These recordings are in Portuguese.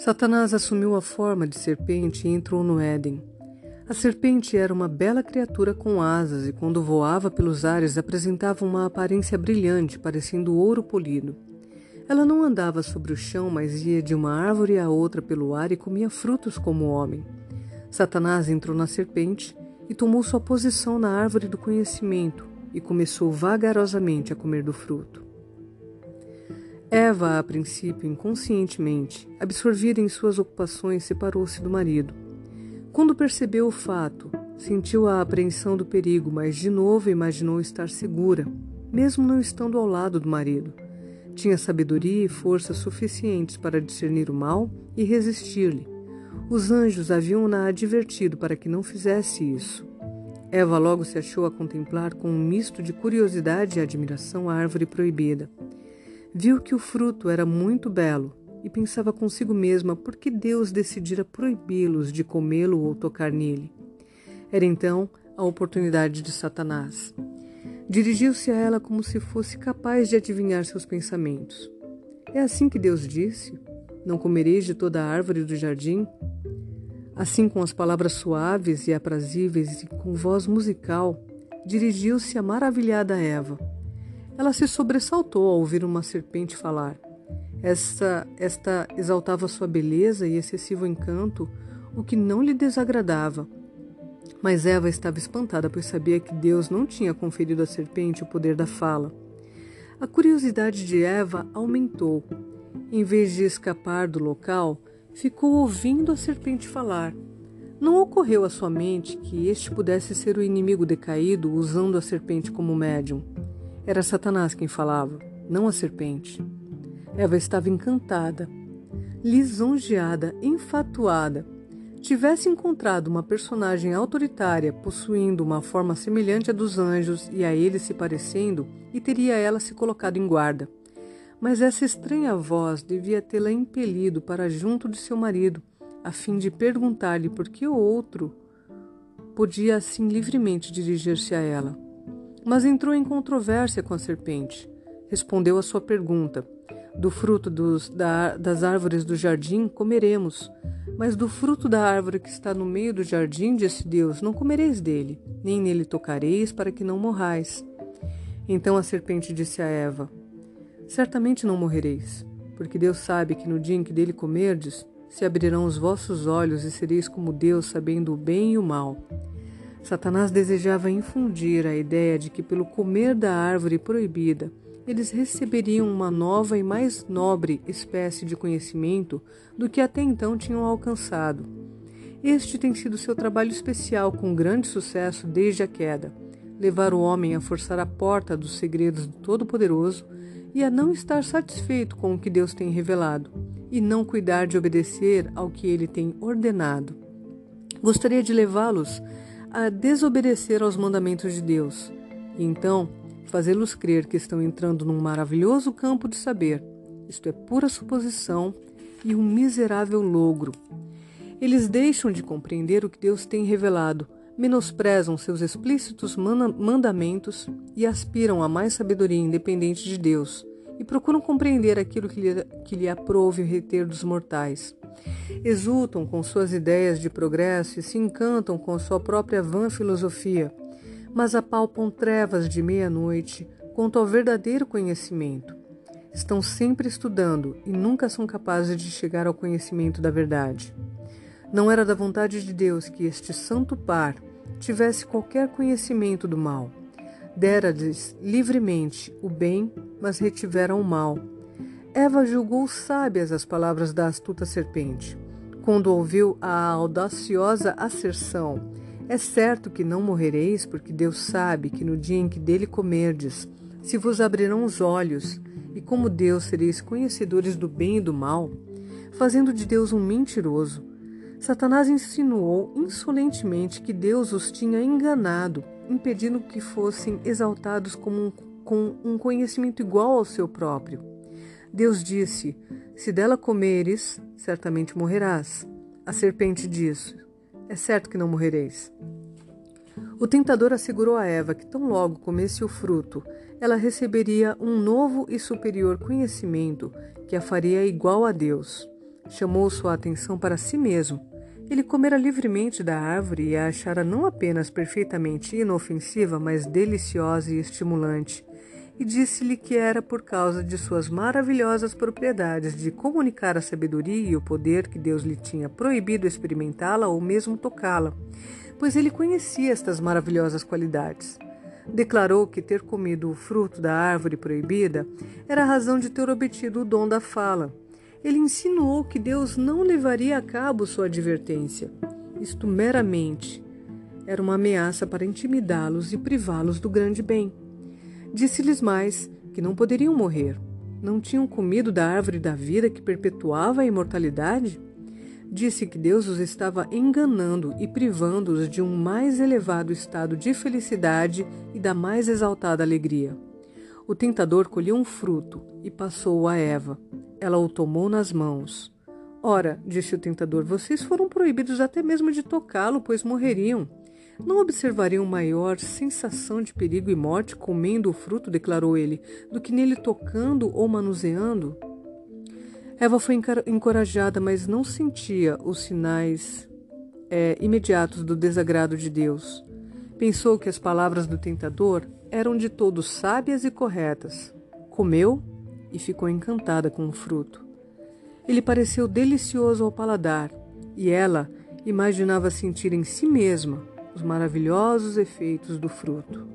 Satanás assumiu a forma de serpente e entrou no Éden. A serpente era uma bela criatura com asas e, quando voava pelos ares, apresentava uma aparência brilhante, parecendo ouro polido. Ela não andava sobre o chão, mas ia de uma árvore a outra pelo ar e comia frutos como homem. Satanás entrou na serpente e tomou sua posição na árvore do conhecimento e começou vagarosamente a comer do fruto. Eva, a princípio inconscientemente, absorvida em suas ocupações, separou-se do marido. Quando percebeu o fato, sentiu a apreensão do perigo, mas de novo imaginou estar segura, mesmo não estando ao lado do marido. Tinha sabedoria e força suficientes para discernir o mal e resistir-lhe. Os anjos haviam-na advertido para que não fizesse isso. Eva logo se achou a contemplar com um misto de curiosidade e admiração a árvore proibida. Viu que o fruto era muito belo e pensava consigo mesma por que Deus decidira proibi-los de comê-lo ou tocar nele. Era então a oportunidade de Satanás. Dirigiu-se a ela como se fosse capaz de adivinhar seus pensamentos. É assim que Deus disse: Não comereis de toda a árvore do jardim? Assim, com as palavras suaves e aprazíveis e com voz musical, dirigiu-se a maravilhada Eva ela se sobressaltou ao ouvir uma serpente falar. Esta, esta exaltava sua beleza e excessivo encanto, o que não lhe desagradava. Mas Eva estava espantada, pois sabia que Deus não tinha conferido à serpente o poder da fala. A curiosidade de Eva aumentou. Em vez de escapar do local, ficou ouvindo a serpente falar. Não ocorreu à sua mente que este pudesse ser o inimigo decaído usando a serpente como médium. Era Satanás quem falava, não a serpente. Eva estava encantada, lisonjeada, enfatuada. Tivesse encontrado uma personagem autoritária possuindo uma forma semelhante à dos anjos e a eles se parecendo, e teria ela se colocado em guarda. Mas essa estranha voz devia tê-la impelido para junto de seu marido, a fim de perguntar-lhe por que o outro podia assim livremente dirigir-se a ela mas entrou em controvérsia com a serpente. Respondeu à sua pergunta: Do fruto dos, da, das árvores do jardim comeremos, mas do fruto da árvore que está no meio do jardim, disse Deus, não comereis dele, nem nele tocareis, para que não morrais. Então a serpente disse a Eva: Certamente não morrereis, porque Deus sabe que no dia em que dele comerdes, se abrirão os vossos olhos e sereis como Deus, sabendo o bem e o mal. Satanás desejava infundir a ideia de que, pelo comer da árvore proibida, eles receberiam uma nova e mais nobre espécie de conhecimento do que até então tinham alcançado. Este tem sido seu trabalho especial com grande sucesso desde a queda: levar o homem a forçar a porta dos segredos do Todo-Poderoso e a não estar satisfeito com o que Deus tem revelado, e não cuidar de obedecer ao que ele tem ordenado. Gostaria de levá-los a desobedecer aos mandamentos de Deus, e então fazê-los crer que estão entrando num maravilhoso campo de saber. Isto é pura suposição e um miserável logro. Eles deixam de compreender o que Deus tem revelado, menosprezam seus explícitos mandamentos e aspiram a mais sabedoria independente de Deus, e procuram compreender aquilo que lhe, que lhe aprove reter dos mortais. Exultam com suas ideias de progresso e se encantam com sua própria vã filosofia, mas apalpam trevas de meia-noite quanto ao verdadeiro conhecimento. Estão sempre estudando e nunca são capazes de chegar ao conhecimento da verdade. Não era da vontade de Deus que este santo par tivesse qualquer conhecimento do mal. Dera-lhes livremente o bem, mas retiveram o mal. Eva julgou sábias as palavras da astuta serpente. Quando ouviu a audaciosa asserção: É certo que não morrereis, porque Deus sabe que no dia em que dele comerdes, se vos abrirão os olhos, e como Deus sereis conhecedores do bem e do mal, fazendo de Deus um mentiroso. Satanás insinuou insolentemente que Deus os tinha enganado impedindo que fossem exaltados um, com um conhecimento igual ao seu próprio. Deus disse: Se dela comeres, certamente morrerás. A serpente disse: É certo que não morrereis. O tentador assegurou a Eva que, tão logo comesse o fruto, ela receberia um novo e superior conhecimento que a faria igual a Deus. chamou sua atenção para si mesmo. Ele comera livremente da árvore e a achara não apenas perfeitamente inofensiva, mas deliciosa e estimulante. E disse-lhe que era por causa de suas maravilhosas propriedades de comunicar a sabedoria e o poder que Deus lhe tinha proibido experimentá-la ou mesmo tocá-la, pois ele conhecia estas maravilhosas qualidades. Declarou que ter comido o fruto da árvore proibida era a razão de ter obtido o dom da fala. Ele insinuou que Deus não levaria a cabo sua advertência. Isto meramente era uma ameaça para intimidá-los e privá-los do grande bem. Disse-lhes mais que não poderiam morrer. Não tinham comido da árvore da vida que perpetuava a imortalidade? disse que Deus os estava enganando e privando-os de um mais elevado estado de felicidade e da mais exaltada alegria. O tentador colheu um fruto e passou-o a Eva. Ela o tomou nas mãos. Ora, disse o tentador, vocês foram proibidos até mesmo de tocá-lo, pois morreriam. Não observariam maior sensação de perigo e morte comendo o fruto, declarou ele, do que nele tocando ou manuseando? Eva foi encorajada, mas não sentia os sinais é, imediatos do desagrado de Deus. Pensou que as palavras do tentador eram de todo sábias e corretas. Comeu e ficou encantada com o fruto. Ele pareceu delicioso ao paladar e ela imaginava sentir em si mesma os maravilhosos efeitos do fruto.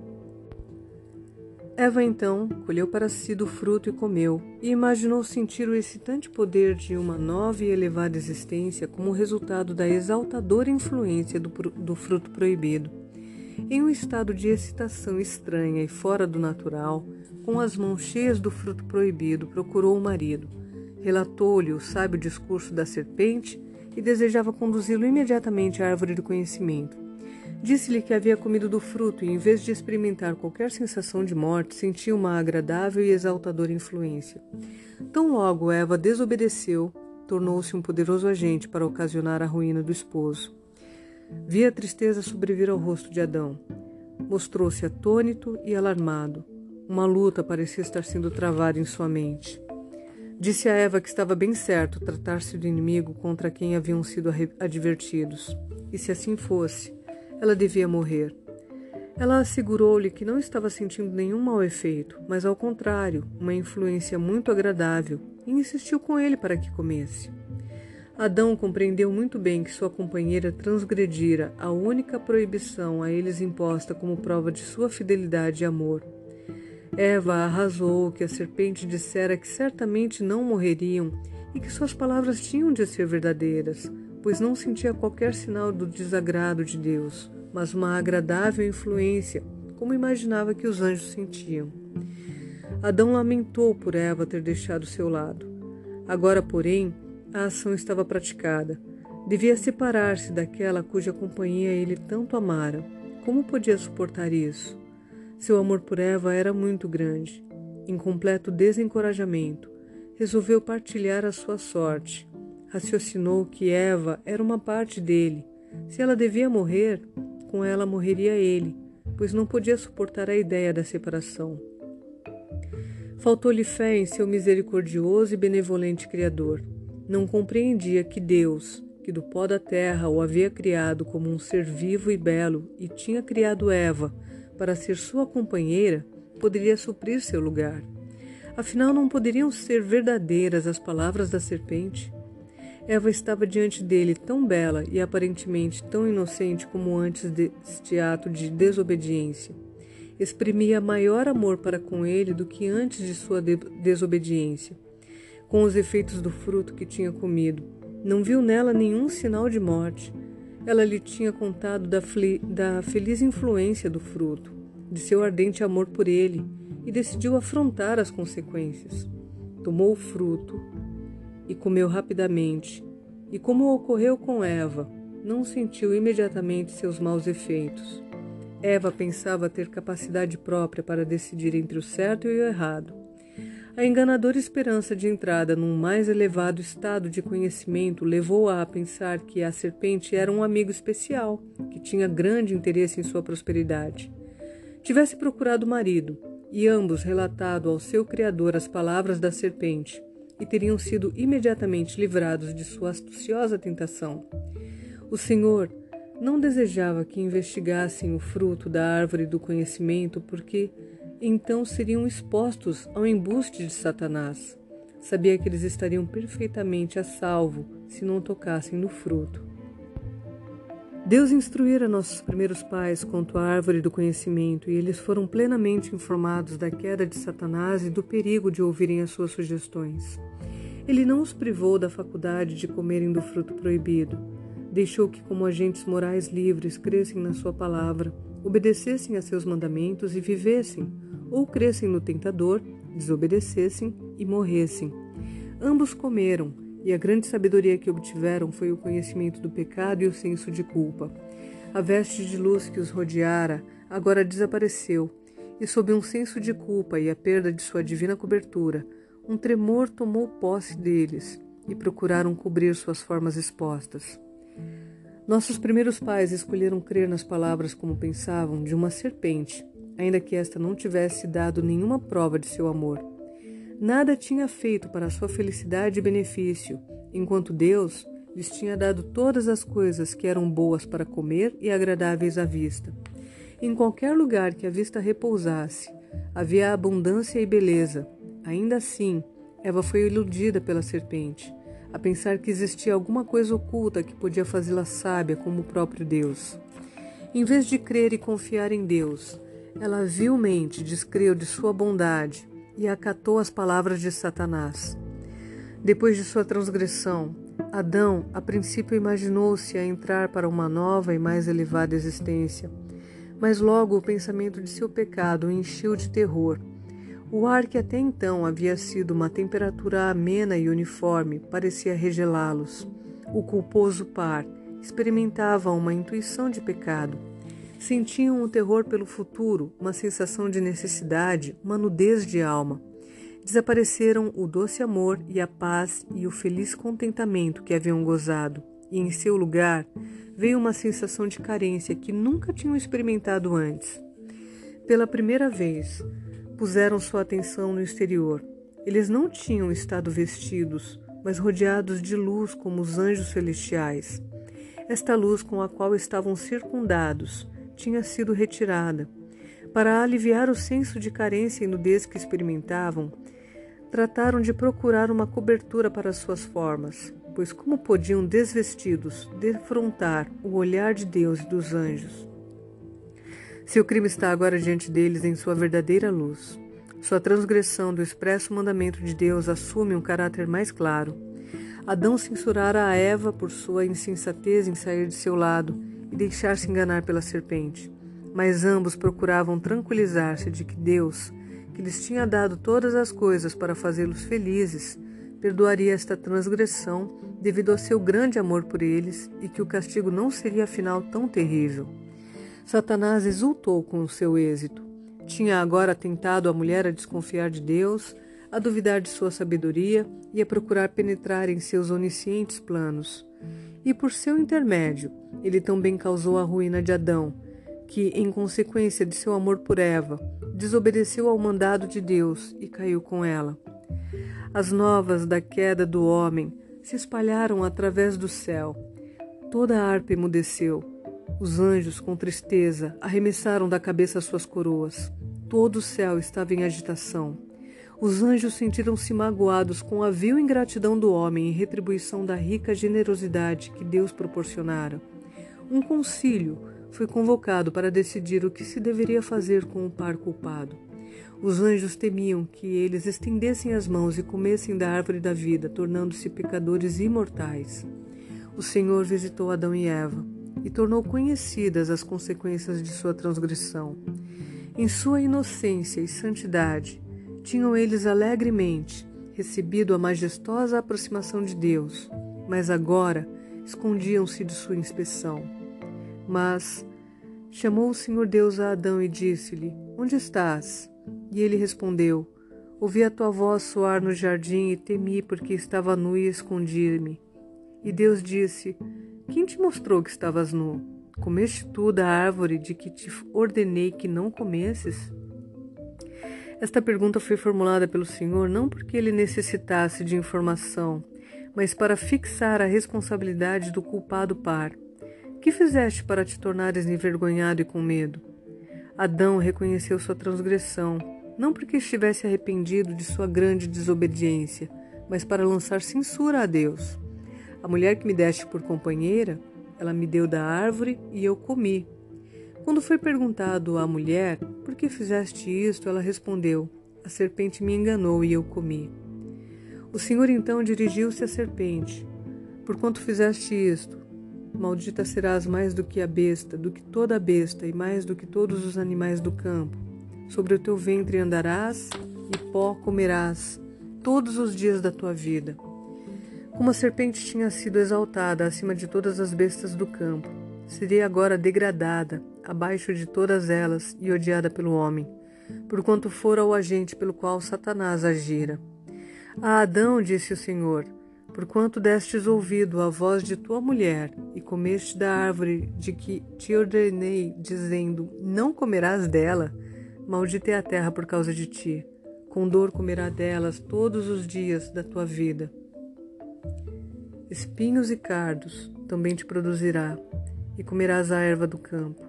Eva então colheu para si do fruto e comeu, e imaginou sentir o excitante poder de uma nova e elevada existência como resultado da exaltadora influência do, do fruto proibido. Em um estado de excitação estranha e fora do natural, com as mãos cheias do fruto proibido, procurou o marido. Relatou-lhe o sábio discurso da serpente e desejava conduzi-lo imediatamente à árvore do conhecimento. Disse-lhe que havia comido do fruto e, em vez de experimentar qualquer sensação de morte, sentia uma agradável e exaltadora influência. Tão logo Eva desobedeceu, tornou-se um poderoso agente para ocasionar a ruína do esposo. Via a tristeza sobrevir ao rosto de Adão. Mostrou-se atônito e alarmado. Uma luta parecia estar sendo travada em sua mente. Disse a Eva que estava bem certo tratar-se do inimigo contra quem haviam sido advertidos. E se assim fosse, ela devia morrer. Ela assegurou-lhe que não estava sentindo nenhum mau efeito, mas ao contrário, uma influência muito agradável, e insistiu com ele para que comesse. Adão compreendeu muito bem que sua companheira transgredira a única proibição a eles imposta como prova de sua fidelidade e amor. Eva arrasou que a serpente dissera que certamente não morreriam e que suas palavras tinham de ser verdadeiras, pois não sentia qualquer sinal do desagrado de Deus, mas uma agradável influência, como imaginava que os anjos sentiam. Adão lamentou por Eva ter deixado seu lado. Agora, porém, a ação estava praticada. Devia separar-se daquela cuja companhia ele tanto amara. Como podia suportar isso? Seu amor por Eva era muito grande. Em completo desencorajamento, resolveu partilhar a sua sorte raciocinou que Eva era uma parte dele. Se ela devia morrer, com ela morreria ele, pois não podia suportar a ideia da separação. Faltou-lhe fé em seu misericordioso e benevolente Criador. Não compreendia que Deus, que do pó da terra o havia criado como um ser vivo e belo e tinha criado Eva para ser sua companheira, poderia suprir seu lugar. Afinal, não poderiam ser verdadeiras as palavras da serpente? Eva estava diante dele tão bela e aparentemente tão inocente como antes deste ato de desobediência. Exprimia maior amor para com ele do que antes de sua de desobediência. Com os efeitos do fruto que tinha comido, não viu nela nenhum sinal de morte. Ela lhe tinha contado da, da feliz influência do fruto, de seu ardente amor por ele, e decidiu afrontar as consequências. Tomou o fruto, e comeu rapidamente. E como ocorreu com Eva, não sentiu imediatamente seus maus efeitos. Eva pensava ter capacidade própria para decidir entre o certo e o errado. A enganadora esperança de entrada num mais elevado estado de conhecimento levou-a a pensar que a serpente era um amigo especial, que tinha grande interesse em sua prosperidade. Tivesse procurado marido, e ambos relatado ao seu criador as palavras da serpente, e teriam sido imediatamente livrados de sua astuciosa tentação. O Senhor não desejava que investigassem o fruto da árvore do conhecimento, porque então seriam expostos ao embuste de Satanás. Sabia que eles estariam perfeitamente a salvo se não tocassem no fruto. Deus instruíra nossos primeiros pais quanto à árvore do conhecimento, e eles foram plenamente informados da queda de Satanás e do perigo de ouvirem as suas sugestões. Ele não os privou da faculdade de comerem do fruto proibido. Deixou que, como agentes morais livres, crescem na sua palavra, obedecessem a seus mandamentos e vivessem, ou crescem no tentador, desobedecessem e morressem. Ambos comeram, e a grande sabedoria que obtiveram foi o conhecimento do pecado e o senso de culpa. A veste de luz que os rodeara agora desapareceu, e sob um senso de culpa e a perda de sua divina cobertura, um tremor tomou posse deles e procuraram cobrir suas formas expostas. Nossos primeiros pais escolheram crer nas palavras como pensavam de uma serpente, ainda que esta não tivesse dado nenhuma prova de seu amor. Nada tinha feito para sua felicidade e benefício, enquanto Deus lhes tinha dado todas as coisas que eram boas para comer e agradáveis à vista. Em qualquer lugar que a vista repousasse, havia abundância e beleza. Ainda assim, Eva foi iludida pela serpente, a pensar que existia alguma coisa oculta que podia fazê-la sábia como o próprio Deus. Em vez de crer e confiar em Deus, ela vilmente descreu de sua bondade e acatou as palavras de Satanás. Depois de sua transgressão, Adão a princípio imaginou-se a entrar para uma nova e mais elevada existência, mas logo o pensamento de seu pecado o encheu de terror. O ar que até então havia sido uma temperatura amena e uniforme parecia regelá-los. O culposo par experimentava uma intuição de pecado Sentiam um terror pelo futuro, uma sensação de necessidade, uma nudez de alma. Desapareceram o doce amor e a paz e o feliz contentamento que haviam gozado, e em seu lugar veio uma sensação de carência que nunca tinham experimentado antes. Pela primeira vez, puseram sua atenção no exterior. Eles não tinham estado vestidos, mas rodeados de luz como os anjos celestiais. Esta luz com a qual estavam circundados tinha sido retirada. Para aliviar o senso de carência e nudez que experimentavam, trataram de procurar uma cobertura para suas formas, pois como podiam desvestidos defrontar o olhar de Deus e dos anjos? Seu crime está agora diante deles em sua verdadeira luz. Sua transgressão do expresso mandamento de Deus assume um caráter mais claro. Adão censurara a Eva por sua insensatez em sair de seu lado e deixar-se enganar pela serpente. Mas ambos procuravam tranquilizar-se de que Deus, que lhes tinha dado todas as coisas para fazê-los felizes, perdoaria esta transgressão devido ao seu grande amor por eles e que o castigo não seria afinal tão terrível. Satanás exultou com o seu êxito. Tinha agora tentado a mulher a desconfiar de Deus, a duvidar de sua sabedoria e a procurar penetrar em seus oniscientes planos e por seu intermédio ele também causou a ruína de Adão, que, em consequência de seu amor por Eva, desobedeceu ao mandado de Deus e caiu com ela. As novas da queda do homem se espalharam através do céu. Toda a harpa emudeceu. Os anjos, com tristeza, arremessaram da cabeça suas coroas. Todo o céu estava em agitação. Os anjos sentiram-se magoados com a vil ingratidão do homem em retribuição da rica generosidade que Deus proporcionara. Um concílio foi convocado para decidir o que se deveria fazer com o par culpado. Os anjos temiam que eles estendessem as mãos e comessem da árvore da vida, tornando-se pecadores imortais. O Senhor visitou Adão e Eva e tornou conhecidas as consequências de sua transgressão. Em sua inocência e santidade, tinham eles alegremente recebido a majestosa aproximação de Deus, mas agora escondiam-se de sua inspeção. Mas chamou o Senhor Deus a Adão e disse-lhe: Onde estás? E ele respondeu: Ouvi a tua voz soar no jardim e temi porque estava nu e escondi-me. E Deus disse: Quem te mostrou que estavas nu? Comeste tu da árvore de que te ordenei que não comesses? Esta pergunta foi formulada pelo Senhor não porque ele necessitasse de informação, mas para fixar a responsabilidade do culpado par. Que fizeste para te tornares envergonhado e com medo? Adão reconheceu sua transgressão, não porque estivesse arrependido de sua grande desobediência, mas para lançar censura a Deus. A mulher que me deste por companheira, ela me deu da árvore e eu comi. Quando foi perguntado à mulher por que fizeste isto, ela respondeu: A serpente me enganou e eu comi. O Senhor então dirigiu-se à serpente: Porquanto fizeste isto, maldita serás mais do que a besta, do que toda a besta e mais do que todos os animais do campo. Sobre o teu ventre andarás e pó comerás todos os dias da tua vida. Como a serpente tinha sido exaltada acima de todas as bestas do campo, seria agora degradada abaixo de todas elas e odiada pelo homem, porquanto fora o agente pelo qual Satanás agira. A Adão disse o Senhor: Porquanto destes ouvido à voz de tua mulher e comeste da árvore de que te ordenei, dizendo: Não comerás dela, maldita é a terra por causa de ti com dor comerá delas todos os dias da tua vida. Espinhos e cardos também te produzirá, e comerás a erva do campo.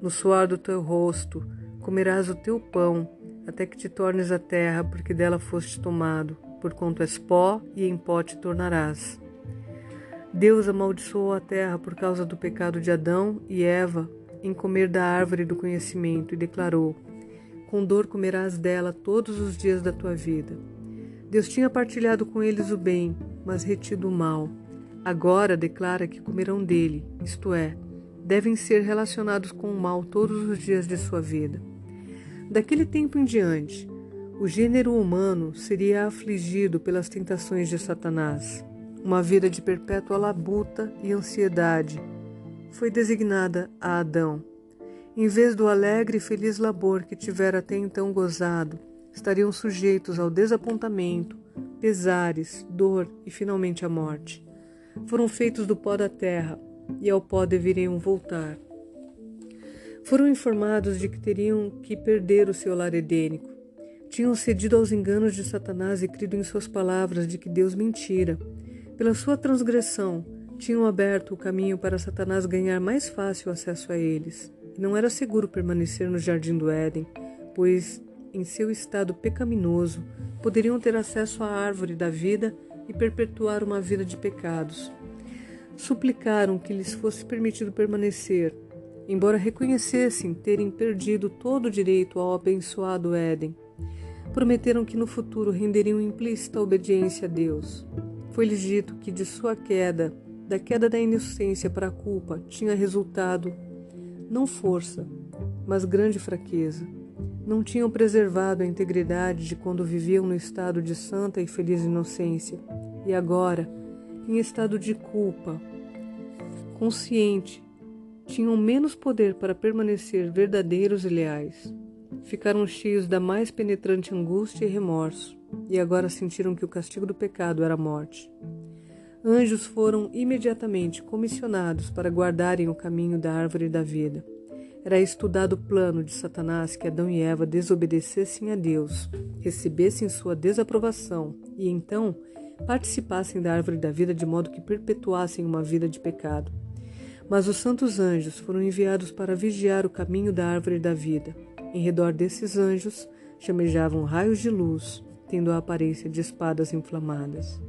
No suor do teu rosto comerás o teu pão, até que te tornes a terra, porque dela foste tomado, porquanto és pó, e em pó te tornarás. Deus amaldiçoou a terra por causa do pecado de Adão e Eva em comer da árvore do conhecimento e declarou: com dor comerás dela todos os dias da tua vida. Deus tinha partilhado com eles o bem, mas retido o mal. Agora declara que comerão dele, isto é, devem ser relacionados com o mal todos os dias de sua vida. Daquele tempo em diante, o gênero humano seria afligido pelas tentações de Satanás. Uma vida de perpétua labuta e ansiedade foi designada a Adão em vez do alegre e feliz labor que tivera até então gozado, estariam sujeitos ao desapontamento, pesares, dor e finalmente à morte. Foram feitos do pó da terra e ao pó deveriam voltar. Foram informados de que teriam que perder o seu lar edênico. Tinham cedido aos enganos de Satanás e crido em suas palavras de que Deus mentira. Pela sua transgressão, tinham aberto o caminho para Satanás ganhar mais fácil acesso a eles. Não era seguro permanecer no jardim do Éden, pois, em seu estado pecaminoso, poderiam ter acesso à árvore da vida e perpetuar uma vida de pecados. Suplicaram que lhes fosse permitido permanecer, embora reconhecessem terem perdido todo o direito ao abençoado Éden. Prometeram que no futuro renderiam implícita obediência a Deus. Foi-lhes dito que de sua queda, da queda da inocência para a culpa, tinha resultado não força, mas grande fraqueza. Não tinham preservado a integridade de quando viviam no estado de santa e feliz inocência, e agora, em estado de culpa, consciente, tinham menos poder para permanecer verdadeiros e leais. Ficaram cheios da mais penetrante angústia e remorso, e agora sentiram que o castigo do pecado era a morte. Anjos foram imediatamente comissionados para guardarem o caminho da árvore da vida. Era estudado o plano de Satanás que Adão e Eva desobedecessem a Deus, recebessem sua desaprovação e então participassem da árvore da vida de modo que perpetuassem uma vida de pecado. Mas os santos anjos foram enviados para vigiar o caminho da árvore da vida. Em redor desses anjos chamejavam raios de luz, tendo a aparência de espadas inflamadas.